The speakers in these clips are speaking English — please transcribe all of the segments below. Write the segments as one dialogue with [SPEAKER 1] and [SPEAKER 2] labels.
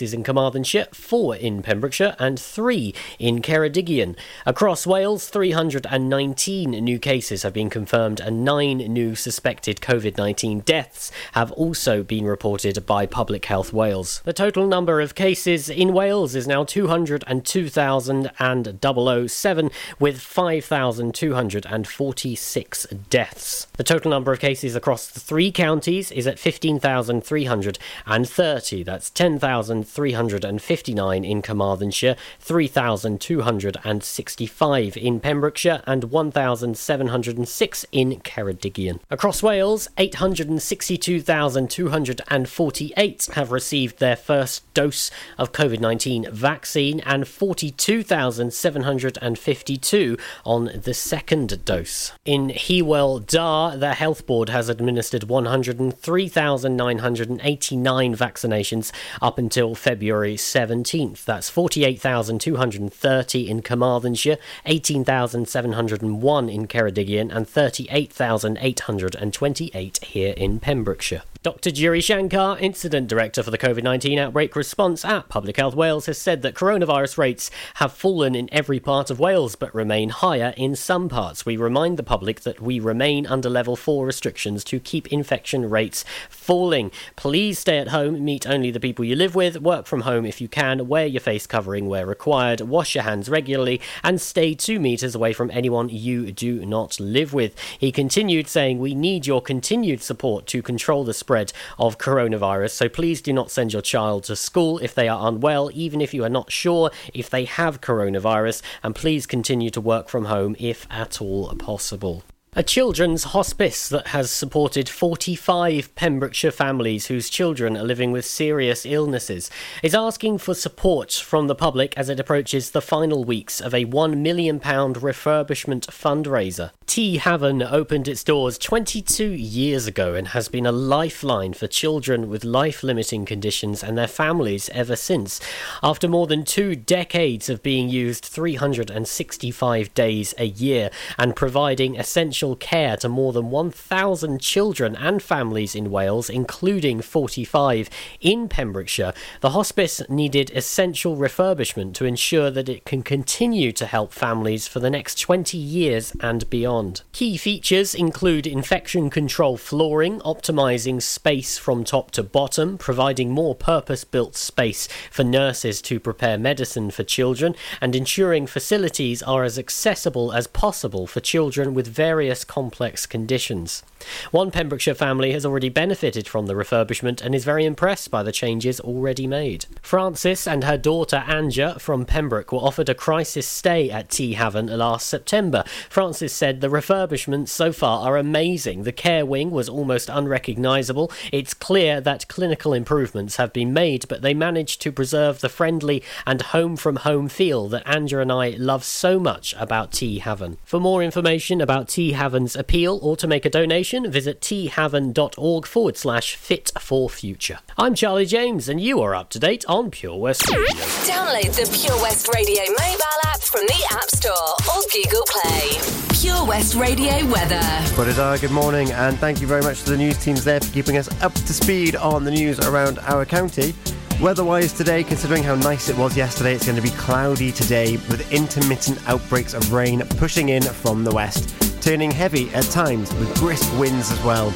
[SPEAKER 1] is in Carmarthenshire, four in Pembrokeshire, and three in Ceredigion. Across Wales, 319 new cases have been confirmed, and nine new suspected COVID 19 deaths have also been reported by Public Health Wales. The total number of cases in Wales is now 202,007, with 5,246 deaths. The total number of cases across the three counties is at 15,330. That's 10,000. 359 in Carmarthenshire, 3,265 in Pembrokeshire, and 1,706 in Ceredigion. Across Wales, 862,248 have received their first dose of COVID 19 vaccine, and 42,752 on the second dose. In Hywel Dda, the Health Board has administered 103,989 vaccinations up until February 17th. That's 48,230 in Carmarthenshire, 18,701 in Ceredigion, and 38,828 here in Pembrokeshire. Dr. Giri Shankar, Incident Director for the COVID 19 outbreak response at Public Health Wales, has said that coronavirus rates have fallen in every part of Wales but remain higher in some parts. We remind the public that we remain under level 4 restrictions to keep infection rates falling. Please stay at home, meet only the people you live with, work from home if you can, wear your face covering where required, wash your hands regularly, and stay two metres away from anyone you do not live with. He continued saying, We need your continued support to control the spread of coronavirus, so please do not send your child to school if they are unwell, even if you are not sure if they have coronavirus, and please continue to work from home if at all possible. A children's hospice that has supported 45 Pembrokeshire families whose children are living with serious illnesses is asking for support from the public as it approaches the final weeks of a £1 million refurbishment fundraiser. Tŷ Hafan opened its doors 22 years ago and has been a lifeline for children with life limiting conditions and their families ever since. After more than two decades of being used 365 days a year and providing essential care to more than 1,000 children and families in Wales, including 45 in Pembrokeshire, the hospice needed essential refurbishment to ensure that it can continue to help families for the next 20 years and beyond. Key features include infection control flooring, optimizing space from top to bottom, providing more purpose built space for nurses to prepare medicine for children, and ensuring facilities are as accessible as possible for children with various complex conditions. One Pembrokeshire family has already benefited from the refurbishment and is very impressed by the changes already made. Frances and her daughter Anja from Pembroke were offered a crisis stay at Tŷ Hafan last September. Frances said the refurbishments so far are amazing. The care wing was almost unrecognisable. It's clear that clinical improvements have been made, but they managed to preserve the friendly and home from home feel that Anja and I love so much about Tŷ Hafan. For more information about Tŷ Hafan's appeal or to make a donation, visit tyhafan.org forward slash fit for future. I'm Charlie James, and you are up to date on Pure West Radio.
[SPEAKER 2] Download the Pure West Radio mobile app from the App Store or Google Play. Pure West Radio weather.
[SPEAKER 3] But it are good morning, and thank you very much to the news teams there for keeping us up to speed on the news around our county. Weather-wise today, considering how nice it was yesterday, it's going to be cloudy today with intermittent outbreaks of rain pushing in from the west, turning heavy at times with brisk winds as well.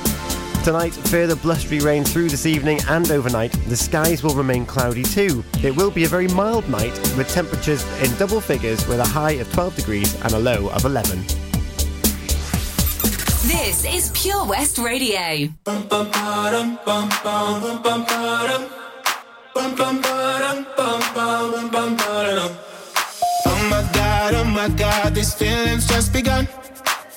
[SPEAKER 3] Tonight, further blustery rain through this evening and overnight. The skies will remain cloudy too. It will be a very mild night with temperatures in double figures with a high of 12 degrees and a low of 11.
[SPEAKER 2] This is Pure West Radio.
[SPEAKER 4] Oh my god, oh my god, these feelings just begun.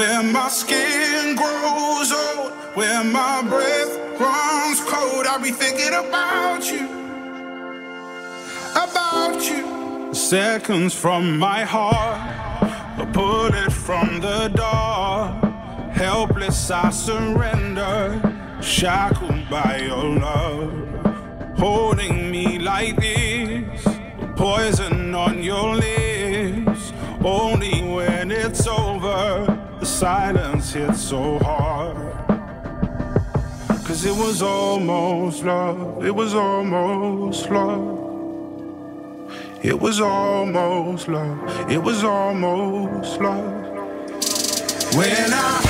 [SPEAKER 4] When my
[SPEAKER 5] skin grows old, when my breath runs cold, I'll be thinking about you, about you. Seconds from my heart, a bullet from the dark. Helpless, I surrender, shackled by your love. Holding me like this, poison on your lips. Only when it's over, the silence hit so hard. Cause it was almost love, it was almost love. It was almost love. It was almost love. When I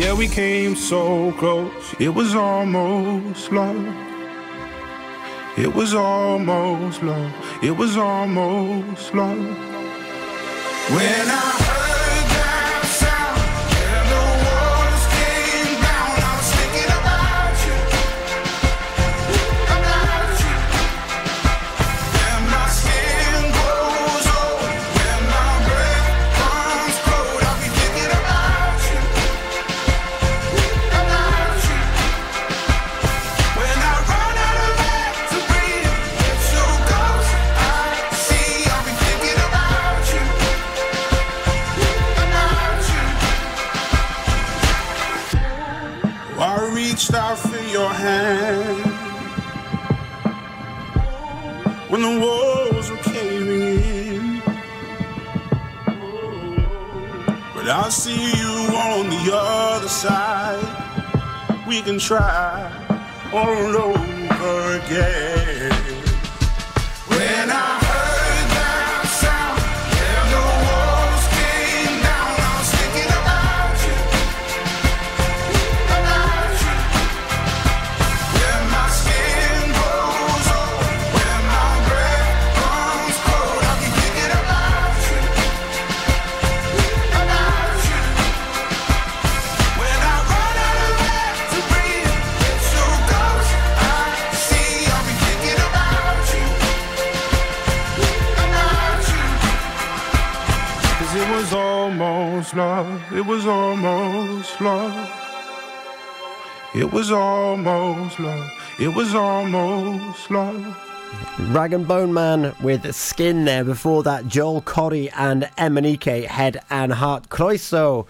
[SPEAKER 5] Yeah, we came so close, it was almost love. It was almost love. It was almost love. When I try all over again. Was almost love. It was almost love.
[SPEAKER 3] Rag'n'Bone Man with Skin there. Before that, Joel Corry and MNEK, Head and Heart. Croeso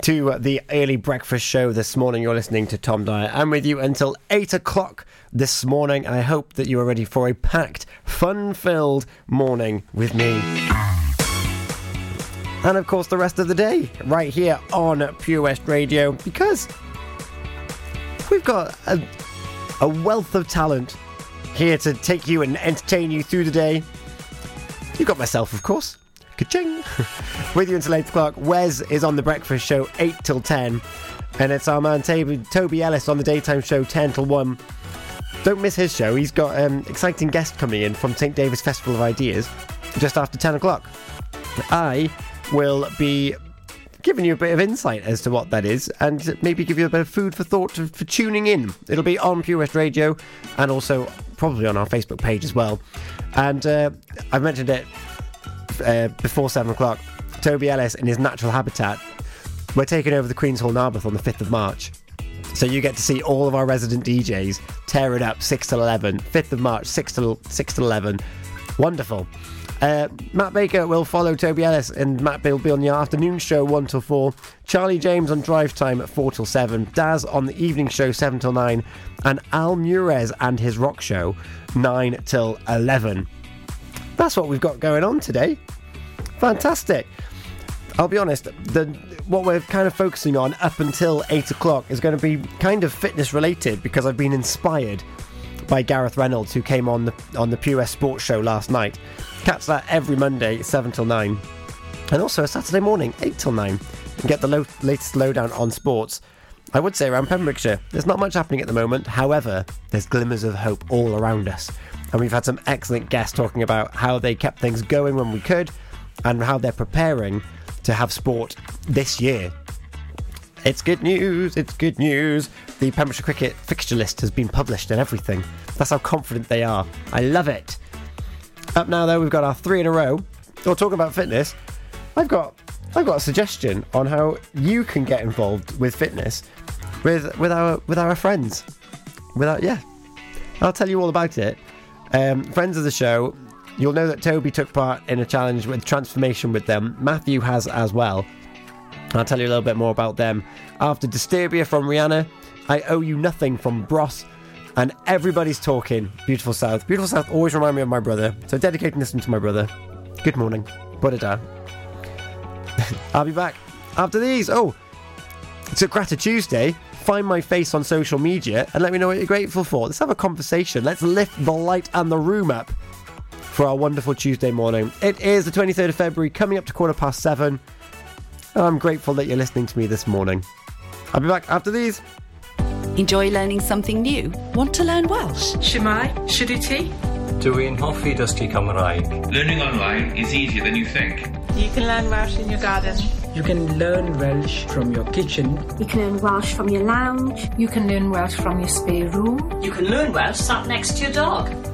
[SPEAKER 3] to the early breakfast show this morning. You're listening to Tom Dyer. I'm with you until 8 o'clock this morning, and I hope that you are ready for a packed, fun filled morning with me. And of course, the rest of the day, right here on Pure West Radio, because we've got a, a wealth of talent here to take you and entertain you through the day. You've got myself, of course. Ka-ching! With you until 8 o'clock. Wes is on the breakfast show 8 till 10. And it's our man Toby, Ellis on the daytime show 10 till 1. Don't miss his show. He's got an um, exciting guest coming in from St. David's Festival of Ideas just after 10 o'clock. I will be giving you a bit of insight as to what that is and maybe give you a bit of food for thought for, tuning in. It'll be on Pure West Radio and also probably on our Facebook page as well. And uh, I mentioned it uh, before seven o'clock. Toby Ellis in his natural habitat. We're taking over the Queen's Hall Narberth on the 5th of March. So you get to see all of our resident DJs tear it up 6 to 11. 5th of March, 6 to 6 till 11. Wonderful. Uh, Matt Baker will follow Toby Ellis, and Matt will be on the afternoon show 1 till 4. Charlie James on drive time at 4 till 7. Daz on the evening show 7 till 9. And Al Mures and his rock show 9 till 11. That's what we've got going on today. Fantastic. I'll be honest, the what we're kind of focusing on up until 8 o'clock is going to be kind of fitness related because I've been inspired by Gareth Reynolds, who came on the on the Pure Sports Show last night. Catch that every Monday, 7 till 9. And also a Saturday morning, 8 till 9. And get the lo- latest lowdown on sports. I would say around Pembrokeshire, there's not much happening at the moment. However, there's glimmers of hope all around us. And we've had some excellent guests talking about how they kept things going when we could and how they're preparing to have sport this year. It's good news, it's good news. The Pembrokeshire Cricket fixture list has been published and everything. That's how confident they are. I love it. Up now, though, we've got our three in a row. We're talking about fitness. I've got I've got a suggestion on how you can get involved with fitness with with our with our friends. Without yeah, I'll tell you all about it. Um, friends of the show, you'll know that Toby took part in a challenge with transformation with them. Matthew has as well. I'll tell you a little bit more about them after Disturbia from Rihanna. I owe you nothing from Bros and everybody's talking Beautiful South. Beautiful South always remind me of my brother, so dedicating this one to my brother. Good morning. Buddha I'll be back after these. Oh, it's a Gratitude Tuesday. Find my face on social media and let me know what you're grateful for. Let's have a conversation. Let's lift the light and the room up for our wonderful Tuesday morning. It is the 23rd of February, coming up to quarter past seven. And I'm grateful that you're listening to me this morning. I'll be back after these.
[SPEAKER 6] Enjoy learning something new? Want to learn Welsh?
[SPEAKER 7] Shwmae, Shuduti?
[SPEAKER 8] Dwi'n hoffi dysgu Cymraeg.
[SPEAKER 9] Learning online is easier than you think.
[SPEAKER 7] You can learn Welsh in your garden.
[SPEAKER 10] You can learn Welsh from your kitchen.
[SPEAKER 11] You can learn Welsh from your lounge.
[SPEAKER 12] You can learn Welsh from your spare room.
[SPEAKER 13] You can learn Welsh sat next to your dog.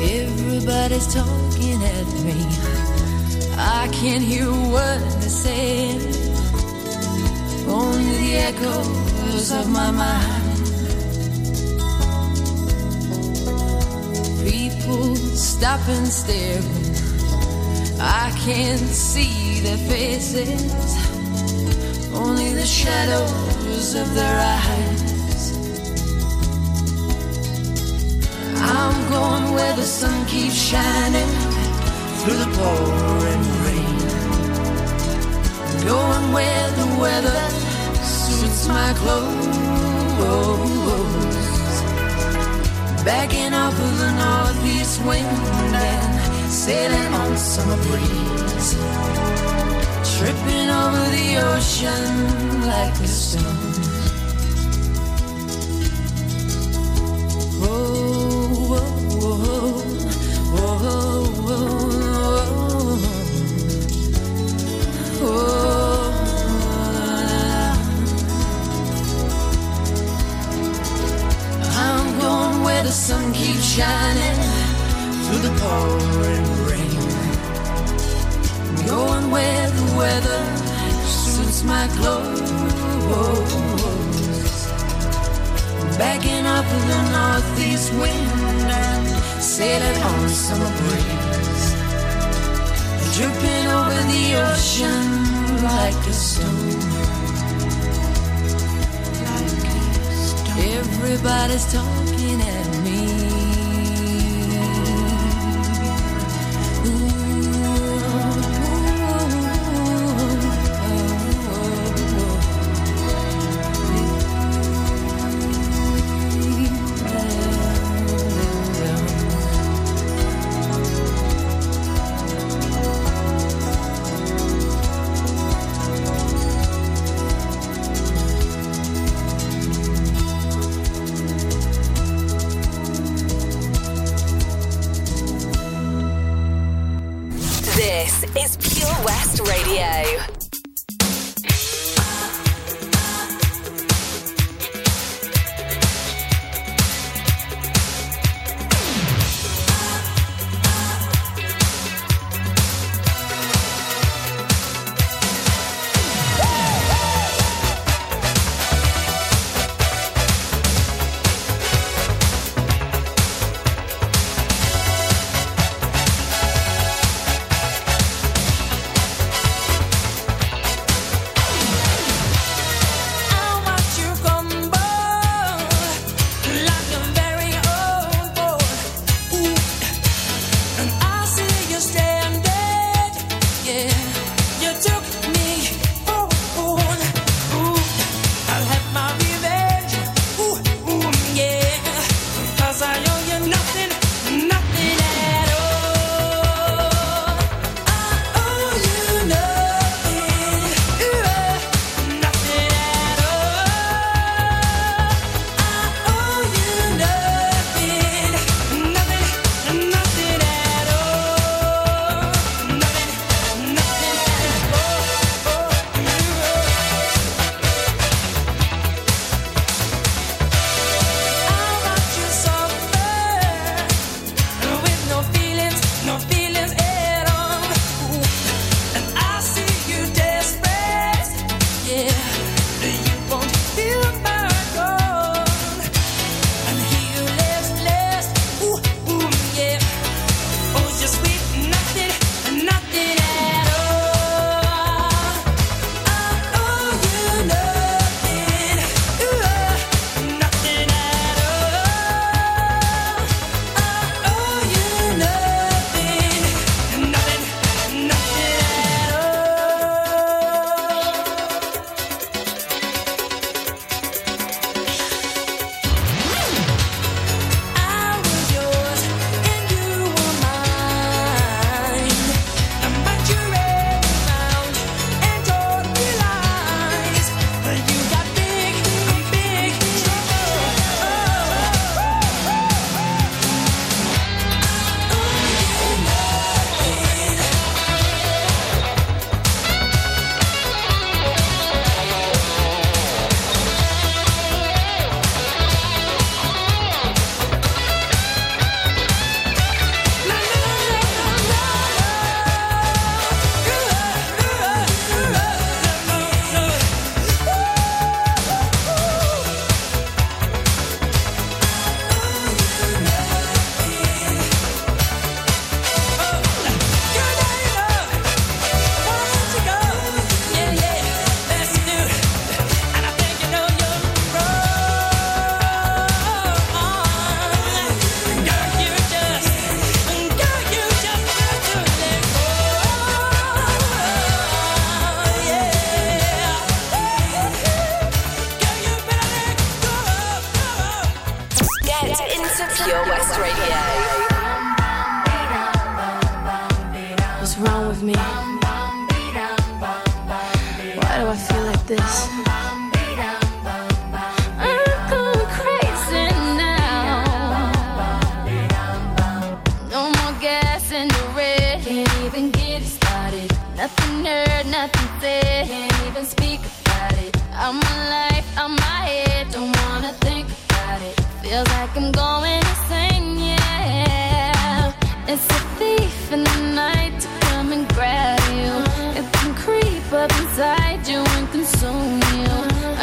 [SPEAKER 14] Everybody's talking at me. I can't hear what they're saying. Only the echoes of my mind. People stop and stare. I can't see their faces. Only the shadows of their eyes. I'm going where the sun keeps shining through the pouring rain. Going where the weather suits my clothes. Backing off of the northeast wind and sailing on summer breeze. Tripping over the ocean like a stone. Shining through the pouring rain. Going where the weather suits my clothes. Backing up the northeast wind and sailing on summer breeze. Dripping over the ocean like a stone. Everybody's talking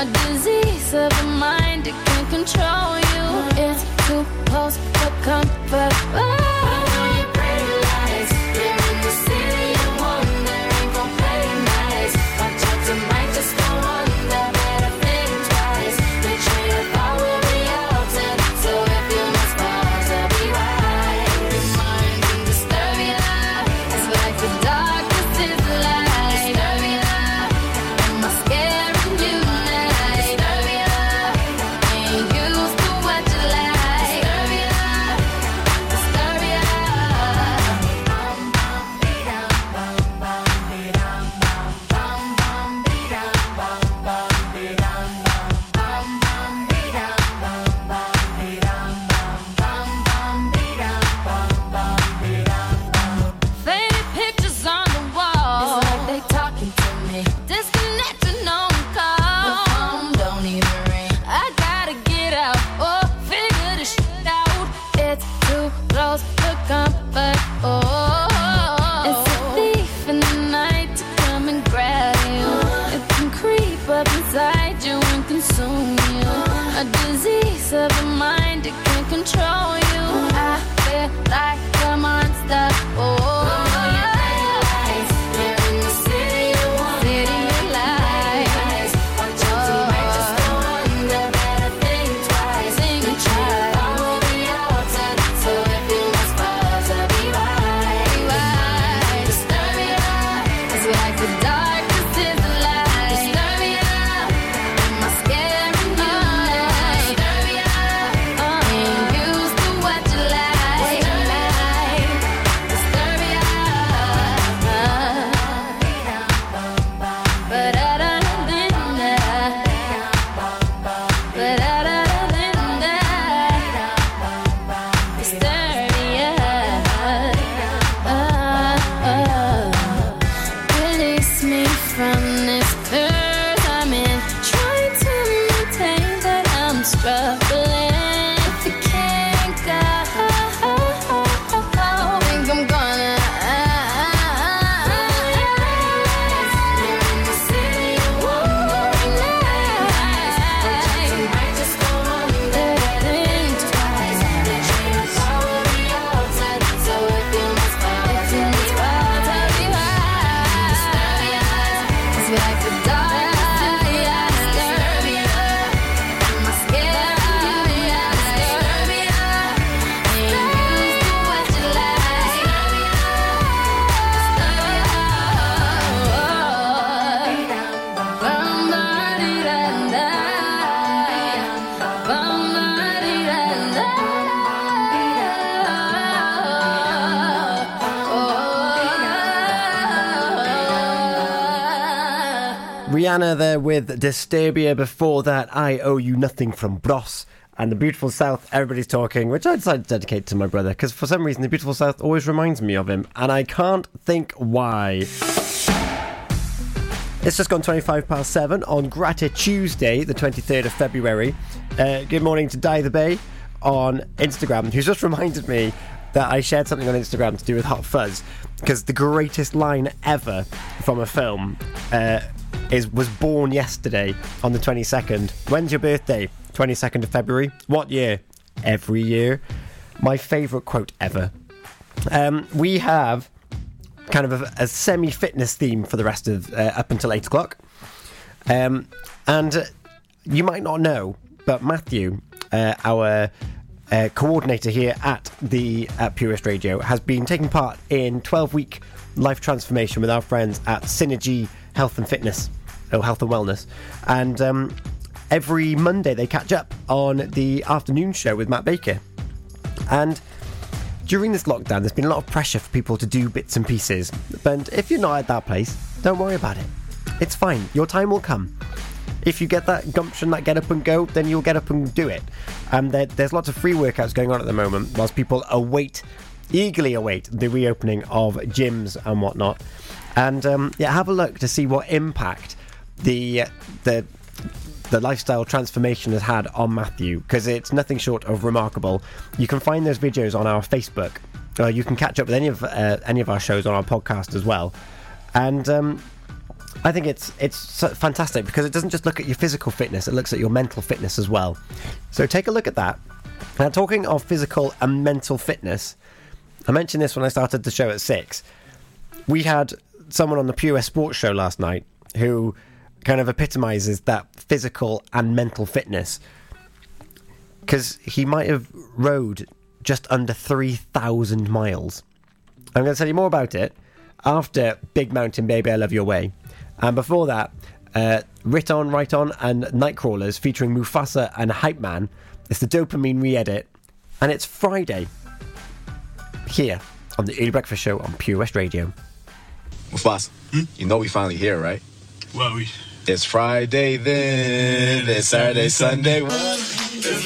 [SPEAKER 15] A disease of the mind, Disturbia.
[SPEAKER 3] Before that, I Owe You Nothing from Bros. And the Beautiful South, everybody's talking, which I decided to dedicate to my brother because for some reason the Beautiful South always reminds me of him, and I can't think why. It's just gone 25 past 7 on Grata Tuesday, the 23rd of February. Uh, good morning to Di the Bay on Instagram, who's just reminded me that I shared something on Instagram to do with Hot Fuzz because the greatest line ever from a film uh, is was born yesterday on the 22nd. When's your birthday? 22nd of February. What year? Every year. My favourite quote ever. Um, we have kind of a, a semi fitness theme for the rest of uh, up until 8 o'clock. Um, and uh, you might not know, but Matthew, uh, our uh, coordinator here at the at Pure West Radio, has been taking part in 12 week life transformation with our friends at Synergy Health and Fitness, or Health and Wellness. And um, every Monday they catch up on the afternoon show with Matt Baker. And during this lockdown, there's been a lot of pressure for people to do bits and pieces. And if you're not at that place, don't worry about it. It's fine. Your time will come. If you get that gumption, that get up and go, then you'll get up and do it. And there, there's lots of free workouts going on at the moment, whilst people await, eagerly await the reopening of gyms and whatnot. And um, yeah, have a look to see what impact the the the lifestyle transformation has had on Matthew because it's nothing short of remarkable. You can find those videos on our Facebook. Uh, you can catch up with any of uh, any of our shows on our podcast as well. And um, I think it's it's fantastic because it doesn't just look at your physical fitness; it looks at your mental fitness as well. So take a look at that. Now, talking of physical and mental fitness, I mentioned this when I started the show at six. We had someone on the Pure Sports Show last night who kind of epitomizes that physical and mental fitness because he might have rode just under 3,000 miles. I'm going to tell you more about it after Big Mountain Baby I Love Your Way. And before that, uh, Writ On, Right On, and Nightcrawlers featuring Mufasa and Hype Man. It's the Dopamine re edit, and it's Friday here on the Early Breakfast Show on Pure West Radio.
[SPEAKER 16] Mufasa, you know we finally here, right?
[SPEAKER 5] Well, we.
[SPEAKER 16] It's Friday then, it's Saturday, Sunday.
[SPEAKER 15] It's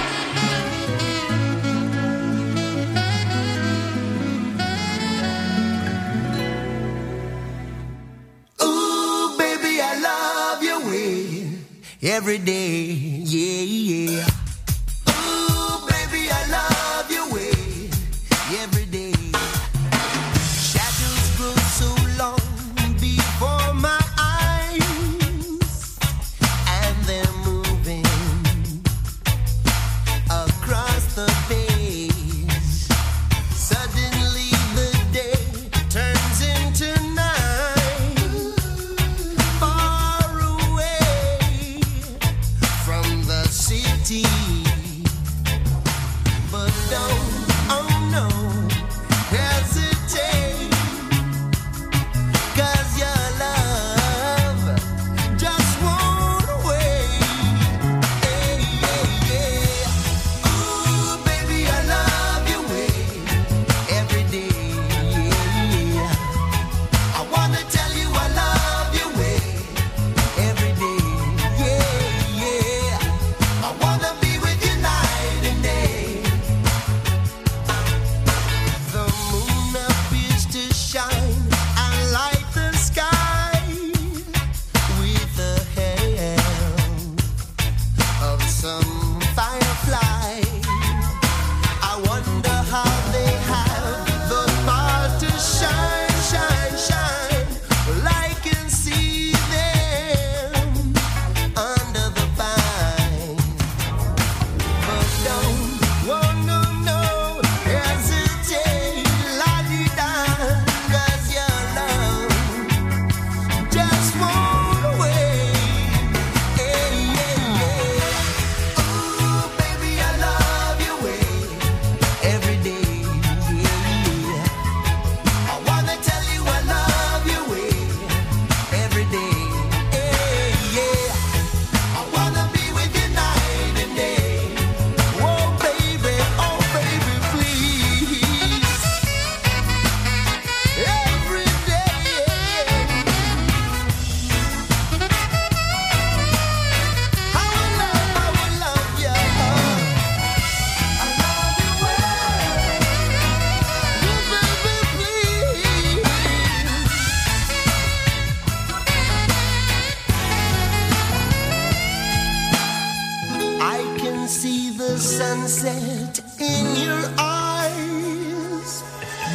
[SPEAKER 17] Sunset in your eyes,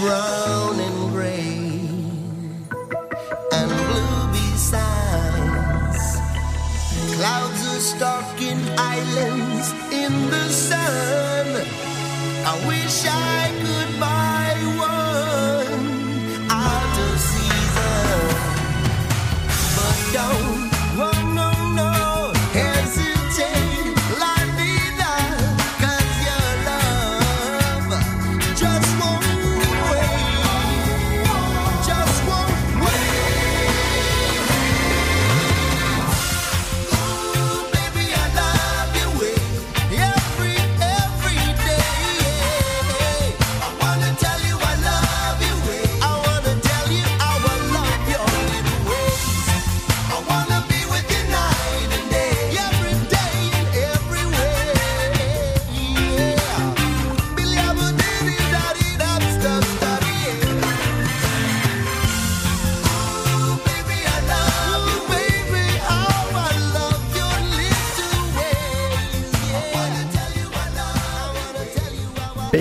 [SPEAKER 17] brown and gray, and blue besides. Clouds are stalking islands in the sun. I wish I could buy one out of season, but don't.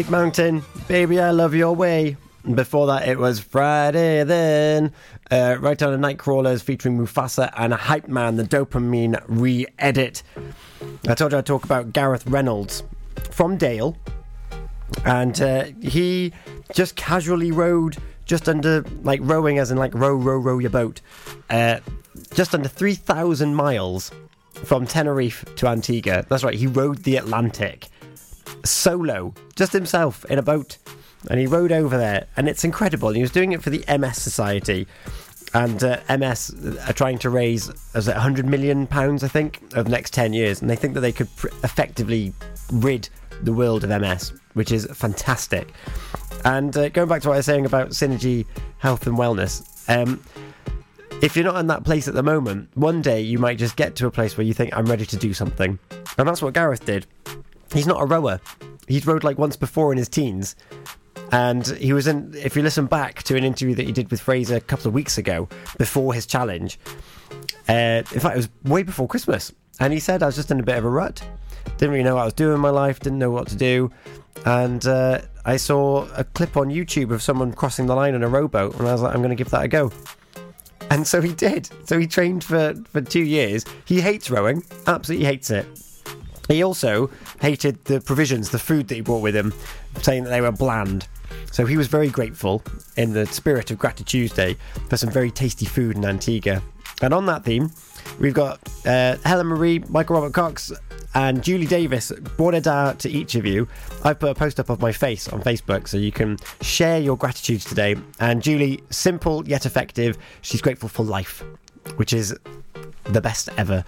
[SPEAKER 3] Big Mountain, Baby I Love Your Way. Before that, it was Friday then. Uh, right on the Nightcrawlers featuring Mufasa and a Hype Man, the Dopamine re edit. I told you I'd talk about Gareth Reynolds from Dale. And uh, he just casually rowed just under, like rowing as in like row, row, row your boat, uh, just under 3,000 miles from Tenerife to Antigua. That's right, he rowed the Atlantic solo, just himself in a boat. And he rowed over there, and it's incredible. He was doing it for the MS Society. And uh, MS are trying to raise, is it 100 million pounds, I think, over the next 10 years. And they think that they could pr- effectively rid the world of MS, which is fantastic. And uh, going back to what I was saying about Synergy Health and Wellness, um, if you're not in that place at the moment, one day you might just get to a place where you think, I'm ready to do something. And that's what Gareth did. He's not a rower. He's rowed like once before in his teens. And he was in, if you listen back to an interview that he did with Fraser a couple of weeks ago, before his challenge, uh, in fact, it was way before Christmas. And he said, I was just in a bit of a rut. Didn't really know what I was doing in my life, didn't know what to do. And uh, I saw a clip on YouTube of someone crossing the line on a rowboat, and I was like, I'm going to give that a go. And so he did. So he trained for, for two years. He hates rowing, absolutely hates it. He also hated the provisions, the food that he brought with him, saying that they were bland. So he was very grateful, in the spirit of Gratitude for some very tasty food in Antigua. And on that theme, we've got uh, Helen Marie, Michael Robert Cox, and Julie Davis. Bore da to each of you. I've put a post up of my face on Facebook so you can share your gratitudes today. And Julie, simple yet effective. She's grateful for life, which is the best ever.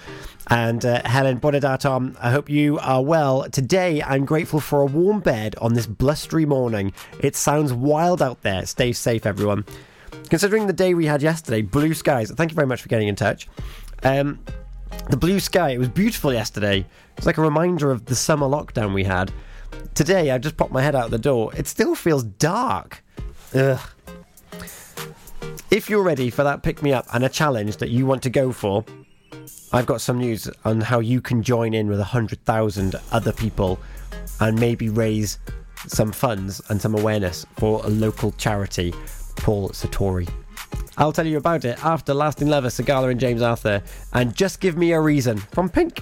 [SPEAKER 3] And uh, Helen Bodedatom, I hope you are well. Today, I'm grateful for a warm bed on this blustery morning. It sounds wild out there. Stay safe, everyone. Considering the day we had yesterday, blue skies. Thank you very much for getting in touch. Um, the blue sky, it was beautiful yesterday. It's like a reminder of the summer lockdown we had. Today, I just popped my head out the door. It still feels dark. Ugh. If you're ready for that pick me up and a challenge that you want to go for, I've got some news on how you can join in with 100,000 other people and maybe raise some funds and some awareness for a local charity, Paul Sartori. I'll tell you about it after Lasting Lover, Sigala and James Arthur, and Just Give Me a Reason from Pink.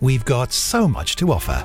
[SPEAKER 18] We've got so much to offer.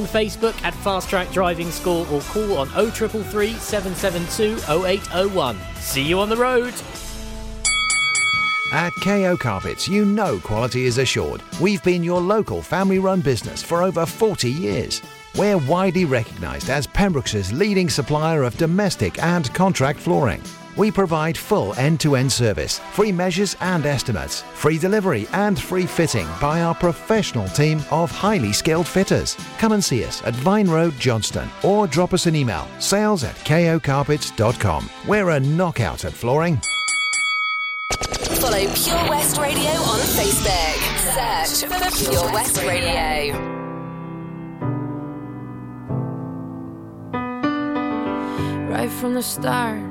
[SPEAKER 1] Facebook at Fast Track Driving School or call on 0333 772 0801. See you on the road.
[SPEAKER 18] At KO Carpets, you know quality is assured. We've been your local family run business for over 40 years. We're widely recognised as Pembroke's leading supplier of domestic and contract flooring. We provide full end to end service, free measures and estimates, free delivery and free fitting by our professional team of highly skilled fitters. Come and see us at Vine Road, Johnston, or drop us an email sales at kocarpets.com. We're a knockout at flooring.
[SPEAKER 2] Follow Pure West Radio on Facebook. Search for Pure West Radio.
[SPEAKER 19] Right from the start,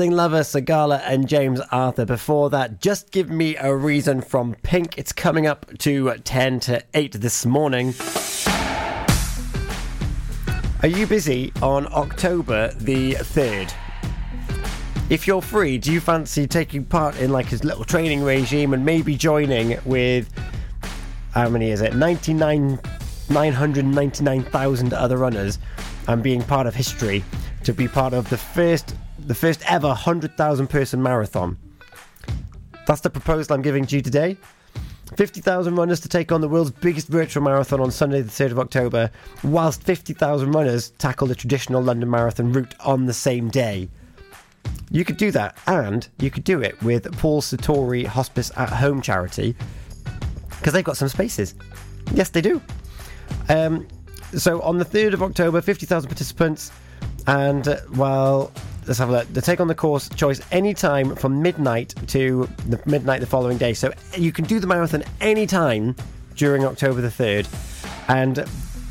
[SPEAKER 20] Lasting Lover, Sigala, and
[SPEAKER 3] James Arthur. Before that, Just Give Me a Reason from Pink. It's coming up to 10 to 8 this morning. Are you busy on October the 3rd? If you're free, do you fancy taking part in like his little training regime and maybe joining with how many is it? 99 999,000 other runners and being part of history to be part of the first the first ever 100,000 person marathon. That's the proposal I'm giving to you today. 50,000 runners to take on the world's biggest virtual marathon on Sunday, the 3rd of October, whilst 50,000 runners tackle the traditional London Marathon route on the same day. You could do that, and you could do it with Paul Sartori Hospice at Home charity because they've got some spaces. Yes, they do. Um, so on the 3rd of October, 50,000 participants, and uh, well, let's have a look. They take on the course choice any time from midnight to the midnight the following day. So you can do the marathon any time during October the 3rd. And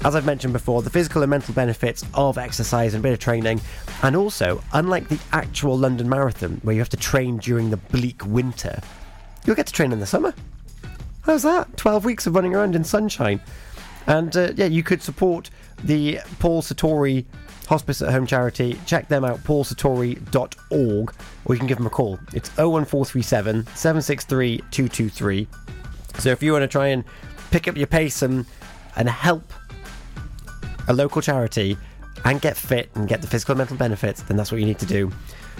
[SPEAKER 3] as I've mentioned before, the physical and mental benefits of exercise and a bit of training. And also, unlike the actual London Marathon, where you have to train during the bleak winter, you'll get to train in the summer. How's that? 12 weeks of running around in sunshine. And uh, yeah, you could support the Paul Sartori Hospice at Home Charity. Check them out, paulsartori.org, or you can give them a call. It's 01437 763 223. So if you want to try and pick up your pace and, and help a local charity and get fit and get the physical and mental benefits, then that's what you need to do.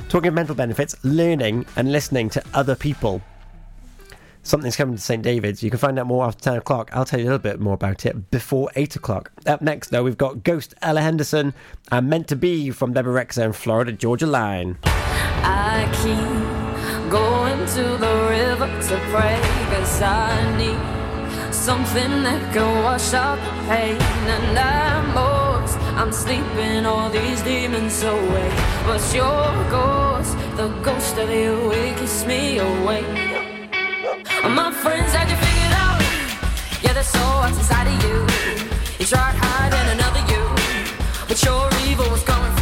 [SPEAKER 3] Talking of mental benefits, learning and listening to other people. Something's coming to St. David's. You can find out more after 10 o'clock. I'll tell you a little bit more about it before 8 o'clock. Up next, though, we've got Ghost Ella Henderson and Meant to Be from Deborah Rexha and Florida Georgia Line.
[SPEAKER 15] I keep going to the river to pray Cause I need something that can wash out the pain And I'm I'm sleeping all these demons away But your ghost, the ghost of you, it keeps me awake My friends had you figured out. Yeah, there's so what's inside of you. You tried hiding another you. But your evil was coming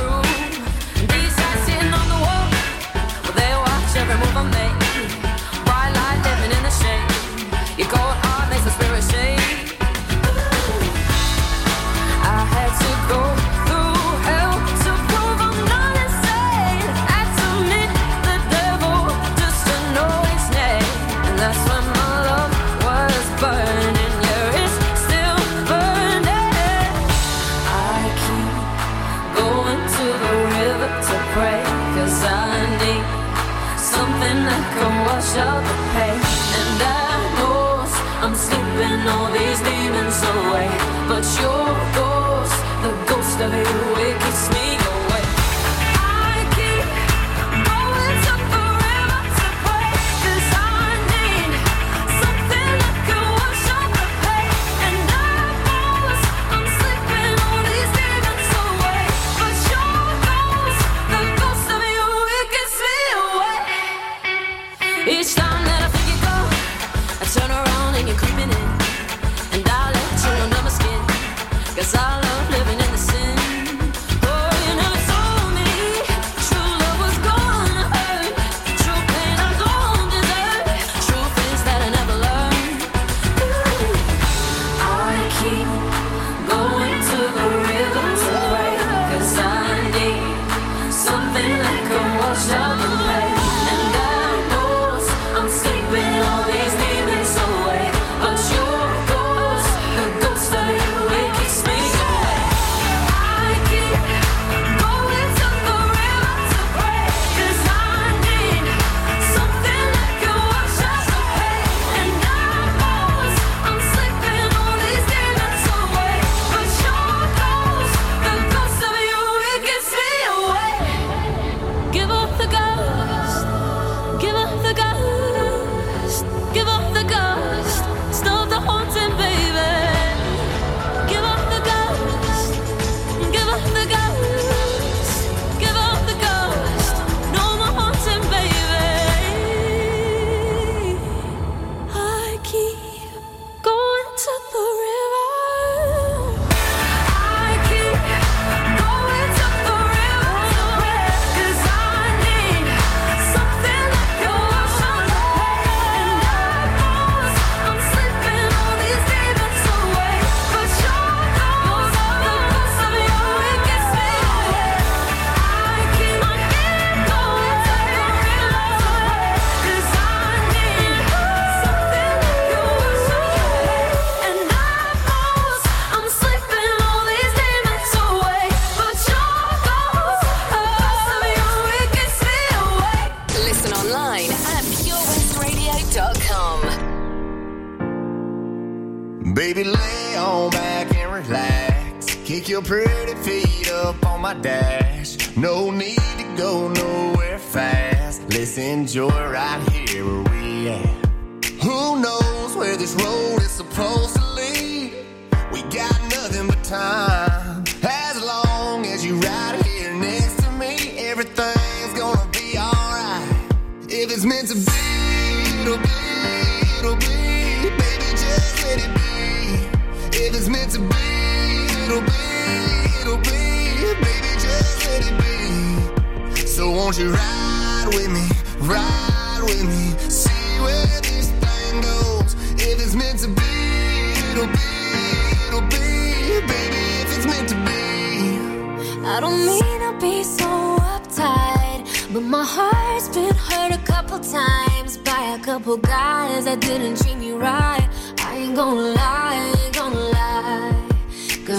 [SPEAKER 17] pretty feet up on my dash. No need to go nowhere fast. Let's enjoy right here where we at. Who knows where this road is supposed to lead? We got nothing but time. Won't you ride with me, ride with me, see where this thing goes. If it's meant to be, it'll be, it'll be, baby, if it's meant to be.
[SPEAKER 15] I don't mean to be so uptight, but my heart's been hurt a couple
[SPEAKER 19] times by a couple guys that didn't treat me right. I ain't gonna lie, I ain't gonna lie.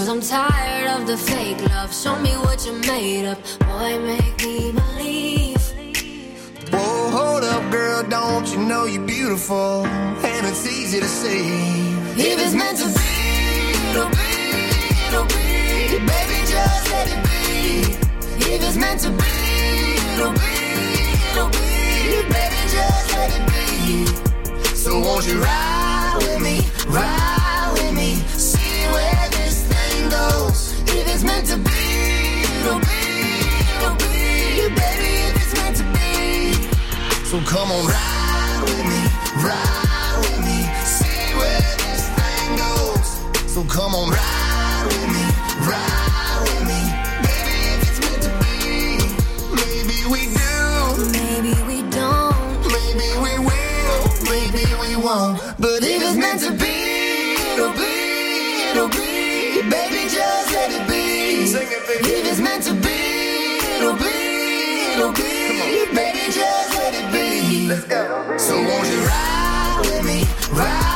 [SPEAKER 19] Cause I'm tired of the fake love. Show me what you're made of. Boy, make me believe.
[SPEAKER 17] Whoa, hold up, girl, don't you know you're beautiful? And it's easy to see.
[SPEAKER 19] If it's meant to be,
[SPEAKER 17] it'll be, it'll be. Baby, just let it be. If it's meant to be, it'll be, it'll be. Baby, just let it be. So won't you ride with me, ride goes. If it's meant to be, it'll be, it'll be. Baby, if it's meant to be. So come on, ride with me, ride with me, see where this thing goes. So come on, ride If it's meant to be, it'll be, it'll be, baby, just let it be. Let's go. So won't you ride with me, ride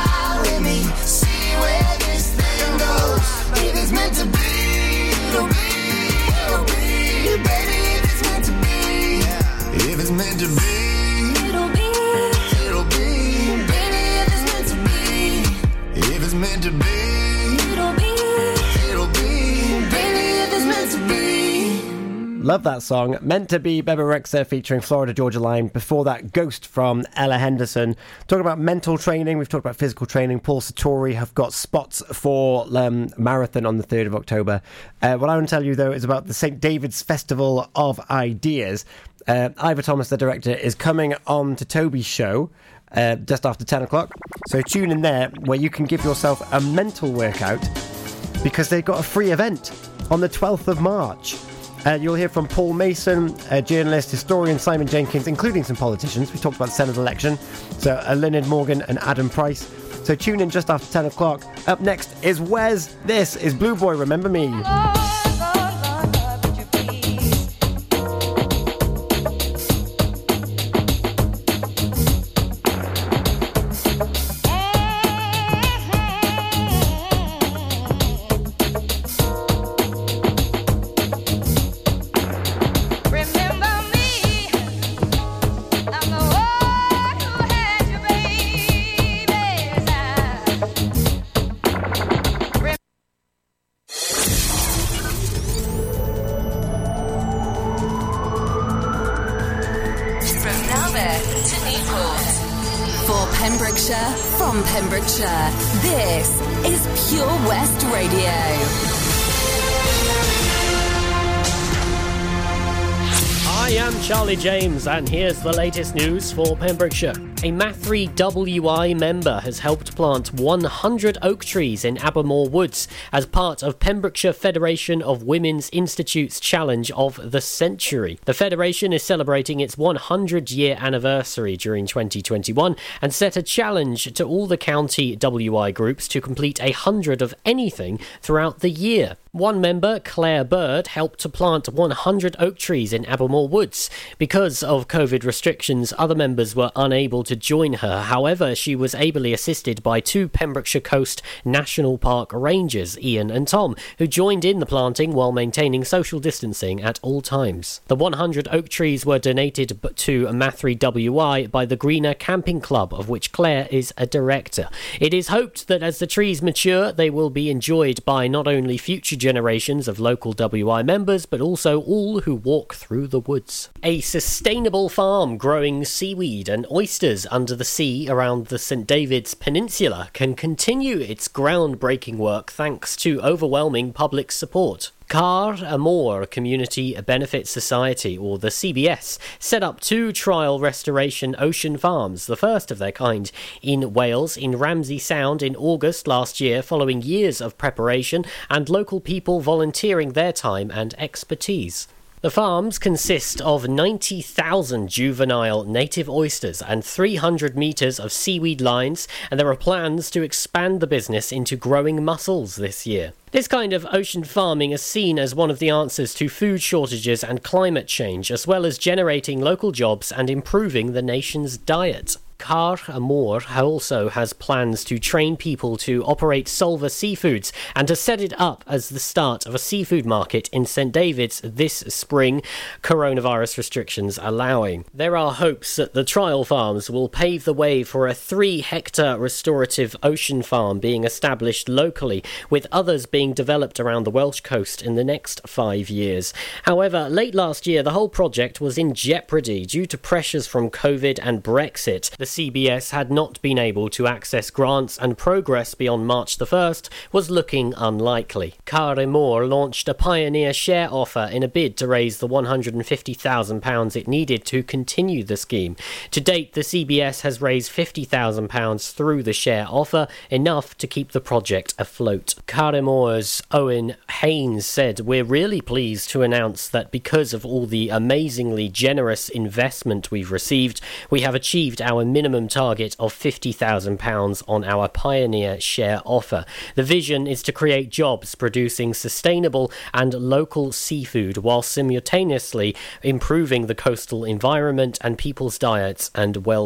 [SPEAKER 3] Love that song. Meant to be Bebe Rexha featuring Florida Georgia Line. Before that, Ghost from Ella Henderson. Talking about mental training, we've talked about physical training. Paul Sartori have got spots for um, marathon on the 3rd of October. Uh, what I want to tell you, though, is about the St. David's Festival of Ideas. Uh, Ivor Thomas, the director, is coming on to Toby's show. Uh, just after 10 o'clock. So tune in there where you can give yourself a mental workout because they've got a free event on the 12th of March. Uh, you'll hear from Paul Mason, journalist, historian Simon Jenkins, including some politicians. We talked about the Senedd election. So uh, Eluned Morgan and Adam Price. So tune in just after 10 o'clock. Up next is Wes. This is Blue Boy, Remember Me.
[SPEAKER 15] Remember
[SPEAKER 1] and here's the latest news for Pembrokeshire. A Mathry WI member has helped plant 100 oak trees in Abermawr Woods as part of Pembrokeshire Federation of Women's Institutes Challenge of the Century. The Federation is celebrating its 100 year anniversary during 2021 and set a challenge to all the county WI groups to complete a hundred of anything throughout the year. One member, Claire Bird, helped to plant 100 oak trees in Abermawr Woods. Because of COVID restrictions, other members were unable to join her. However, she was ably assisted by two Pembrokeshire Coast National Park rangers, Ian and Tom, who joined in the planting while maintaining social distancing at all times. The 100 oak trees were donated to Mathry WI by the Greener Camping Club, of which Claire is a director. It is hoped that as the trees mature, they will be enjoyed by not only future generations of local WI members, but also all who walk through the woods. A sustainable farm growing seaweed and oysters under the sea around the St. David's Peninsula can continue its groundbreaking work thanks to overwhelming public support. Câr-y-Môr Community Benefit Society, or the CBS, set up two trial restoration ocean farms, the first of their kind in Wales, in Ramsey Sound, in August last year, following years of preparation and local people volunteering their time and expertise. The farms consist of 90,000 juvenile native oysters and 300 metres of seaweed lines, and there are plans to expand the business into growing mussels this year. This kind of ocean farming is seen as one of the answers to food shortages and climate change, as well as generating local jobs and improving the nation's diet. Car Amor also has plans to train people to operate Solva Seafoods and to set it up as the start of a seafood market in St David's this spring, coronavirus restrictions allowing. There are hopes that the trial farms will pave the way for a three hectare restorative ocean farm being established locally, with others being developed around the Welsh coast in the next five years. However, late last year, the whole project was in jeopardy due to pressures from COVID and Brexit. The CBS had not been able to access grants and progress beyond March the 1st was looking unlikely. Câr-y-Môr launched a pioneer share offer in a bid to raise the £150,000 it needed to continue the scheme. To date, the CBS has raised £50,000 through the share offer, enough to keep the project afloat. Câr-y-Môr's Owen Haynes said, We're really pleased to announce that because of all the amazingly generous investment we've received, we have achieved our minimum target of £50,000 on our Pioneer share offer. The vision is to create jobs producing sustainable and local seafood while simultaneously improving the coastal environment and people's diets and well